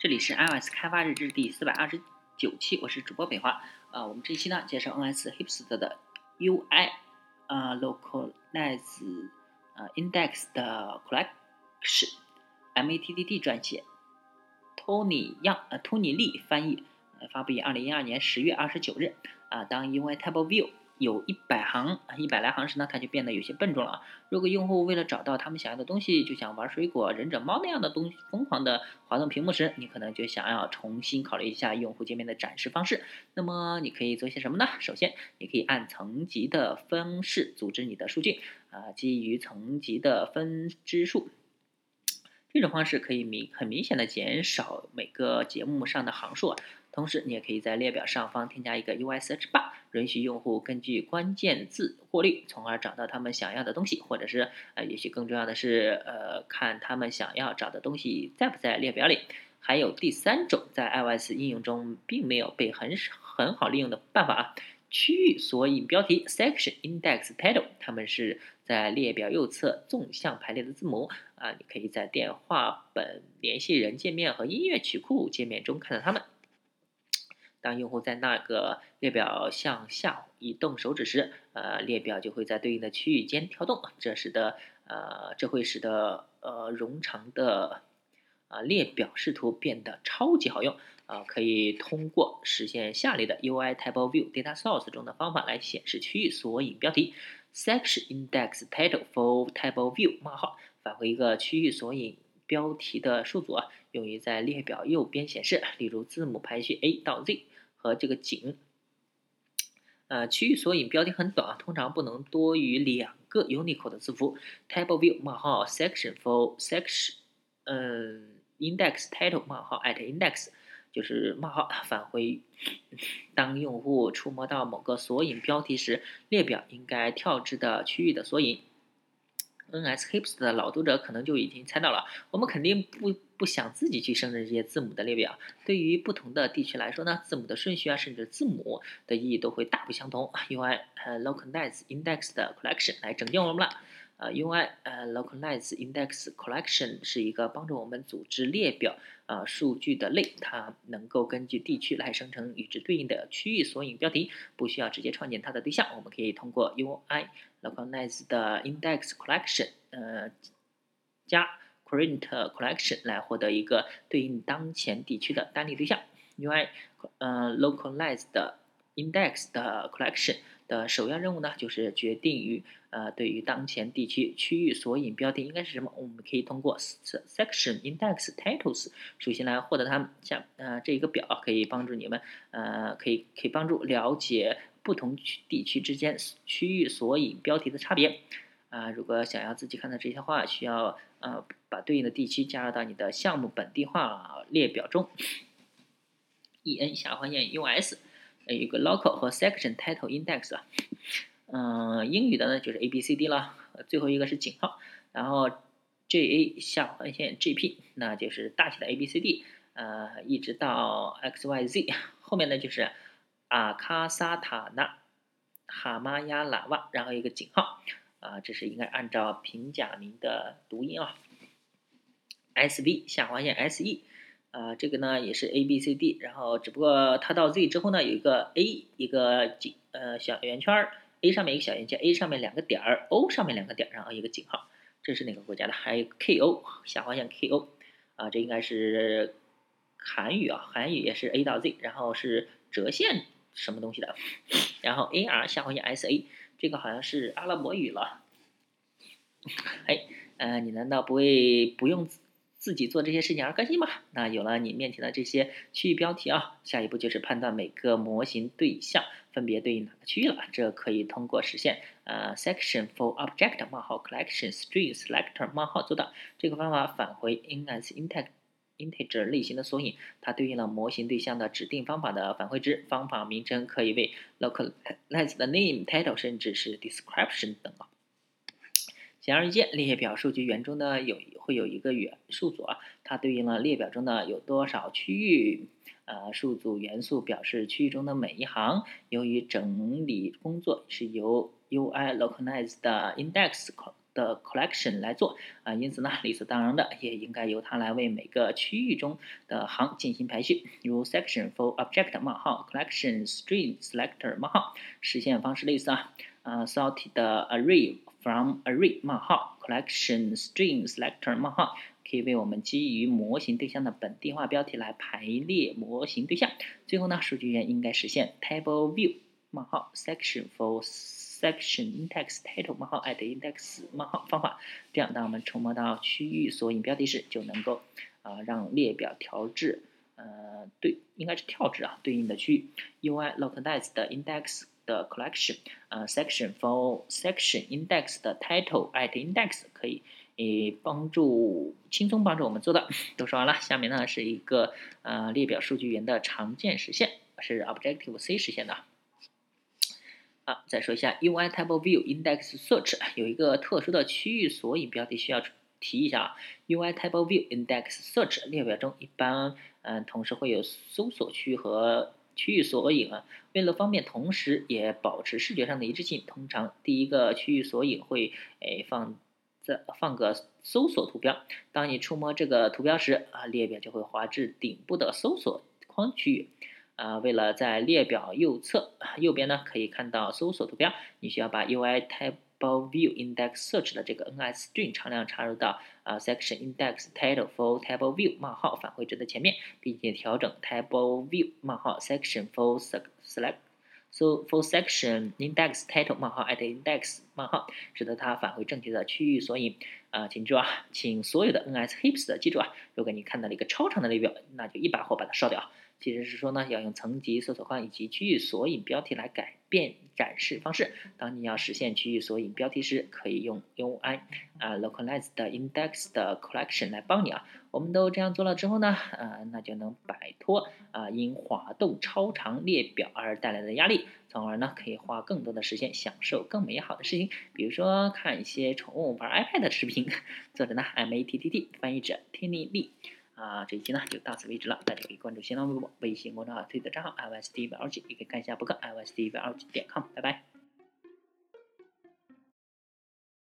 这里是 iOS 开发日志第四百二十九期，我是主播北华。啊，我们这一期呢介绍 NS Hipster 的 UI 啊 Localize 啊 Index 的 collection，MATTD 撰写，Tony Yang 呃 Tony Lee 翻译，呃发布于二零一二年十月二十九日。啊，当 UI Table View 有一百行啊、一百来行时呢，它就变得有些笨重了。如果用户为了找到他们想要的东西，就像玩水果、忍者猫那样的东西，疯狂的滑动屏幕时，你可能就想要重新考虑一下用户界面的展示方式。那么你可以做些什么呢？首先，你可以按层级的方式组织你的数据，啊，基于层级的分支数。这种方式可以明很明显的减少每个节目上的行数。同时，你也可以在列表上方添加一个 USH Bar，允许用户根据关键字过滤，从而找到他们想要的东西，或者是呃，也许更重要的是，呃，看他们想要找的东西在不在列表里。还有第三种在 iOS 应用中并没有被很很好利用的办法啊，区域索引标题 Section Index Title，它们是在列表右侧纵向排列的字母啊，你可以在电话本联系人界面和音乐曲库界面中看到它们。当用户在那个列表向下移动手指时，呃，列表就会在对应的区域间跳动，这使得呃，这会使得呃冗长的啊列表视图变得超级好用啊！可以通过实现下列的 UI Table View Data Source 中的方法来显示区域索引标题：Section Index Title for Table View：冒号返回一个区域索引标题的数组啊，用于在列表右边显示，例如字母排序 A 到 Z。和这个井，呃，区域索引标题很短啊，通常不能多于两个 Unicode 的字符。Table View 冒号 Section for Section，嗯，Index Title 冒号 at Index 就是冒号返回。当用户触摸到某个索引标题时，列表应该跳至的区域的索引。NS Hips 的老读者可能就已经猜到了，我们肯定不不想自己去生成这些字母的列表。对于不同的地区来说呢，字母的顺序啊，甚至字母的意义都会大不相同。UI 呃 Localize Index 的 Collection 来拯救我们了。呃，UI 呃 Localize Index Collection 是一个帮助我们组织列表啊数据的类，它能够根据地区来生成与之对应的区域索引标题，不需要直接创建它的对象。我们可以通过 UI Localize 的 Index Collection 呃加 Current Collection 来获得一个对应当前地区的单例对象。UI 呃 Localize 的 Index 的 Collection 的首要任务呢，就是决定于呃，对于当前地区区域索引标题应该是什么，我们可以通过 section index titles 属性来获得它们。像呃这一个表可以帮助你们呃可以可以帮助了解不同区地区之间区域索引标题的差别。啊，如果想要自己看到这些话，需要呃把对应的地区加入到你的项目本地化列表中。e n 下划线 u s。有一个 local 和 section title index 啊，嗯，英语的呢就是 a b c d 了，最后一个是井号，然后 j a 下划线 g p，那就是大写的 a b c d，呃，一直到 x y z，后面呢就是阿卡萨塔纳哈玛亚拉瓦，然后一个井号，啊，这是应该按照平假名的读音啊，s v 下划线 s e。啊，这个呢也是 A B C D，然后只不过它到 Z 之后呢，有一个 A 一个井呃小圆圈儿，A 上面一个小圆圈，A 上面两个点儿，O 上面两个点儿，然后一个井号，这是哪个国家的？还有 K O 下划线 K O，啊，这应该是韩语啊，韩语也是 A 到 Z，然后是折线什么东西的，然后 A R 下划线 S A，这个好像是阿拉伯语了。哎，呃，你难道不会不用？自己做这些事情而更新吧？那有了你面前的这些区域标题啊，下一步就是判断每个模型对象分别对应哪个区域了。这可以通过实现呃 section for object 冒号 collection string selector 冒号做到。这个方法返回 ins integer。integer 类型的索引，它对应了模型对象的指定方法的返回值。方法名称可以为 localize 的 name title 甚至是 description 等啊。显而易见，列表数据源中呢有会有一个元数组啊，它对应了列表中的有多少区域。呃，数组元素表示区域中的每一行。由于整理工作是由 UI localized index 的 collection 来做啊，因此呢，理所当然的也应该由它来为每个区域中的行进行排序，如 section for object 冒号 collection string selector 冒号，实现方式类似啊，啊 sorted array from array 冒号 collection string selector 冒号，可以为我们基于模型对象的本地化标题来排列模型对象。最后呢，数据源应该实现 table view 冒号 section for section index title 冒号 at index 冒号方法，这样当我们触摸到区域索引标题时，就能够啊让列表调至呃对应该是跳至啊对应的区域。UI localized index 的 collection 啊 section for section index 的 title at index 可以诶帮助轻松帮助我们做到。都说完了，下面呢是一个呃列表数据源的常见实现，是 Objective C 实现的。啊，再说一下 UI Table View Index Search 有一个特殊的区域索引标题需要提一下啊。UI Table View Index Search 列表中一般嗯同时会有搜索区和区域索引啊。为了方便，同时也保持视觉上的一致性，通常第一个区域索引会诶放在放个搜索图标。当你触摸这个图标时啊，列表就会滑至顶部的搜索框区域。啊，为了在列表右侧右边呢，可以看到搜索图标，你需要把 UI Table View Index Search 的这个 NS string 常量插入到啊 Section Index Title for Table View 冒号返回值的前面，并且调整 Table View 冒号 Section for Select So for Section Index Title 冒号 at Index 冒号，使得它返回正确的区域索引。啊，请注啊，请所有的 NS Hips 记住啊，如果你看到了一个超长的列表，那就一把火把它烧掉。其实是说呢，要用层级搜索框以及区域索引标题来改变展示方式。当你要实现区域索引标题时，可以用 UI 啊 localized index 的 collection 来帮你啊。我们都这样做了之后呢，呃，那就能摆脱啊因滑动超长列表而带来的压力，从而呢可以花更多的时间享受更美好的事情，比如说看一些宠物玩 iPad 的视频。作者呢 M A T T T，翻译者 Tinny Lee。啊，这一期呢就到此为止了。大家可以关注新浪微博、微信公众号、推的账号 i y s t v l g 也可以看一下博客 i y s t v l g 点 com。拜拜。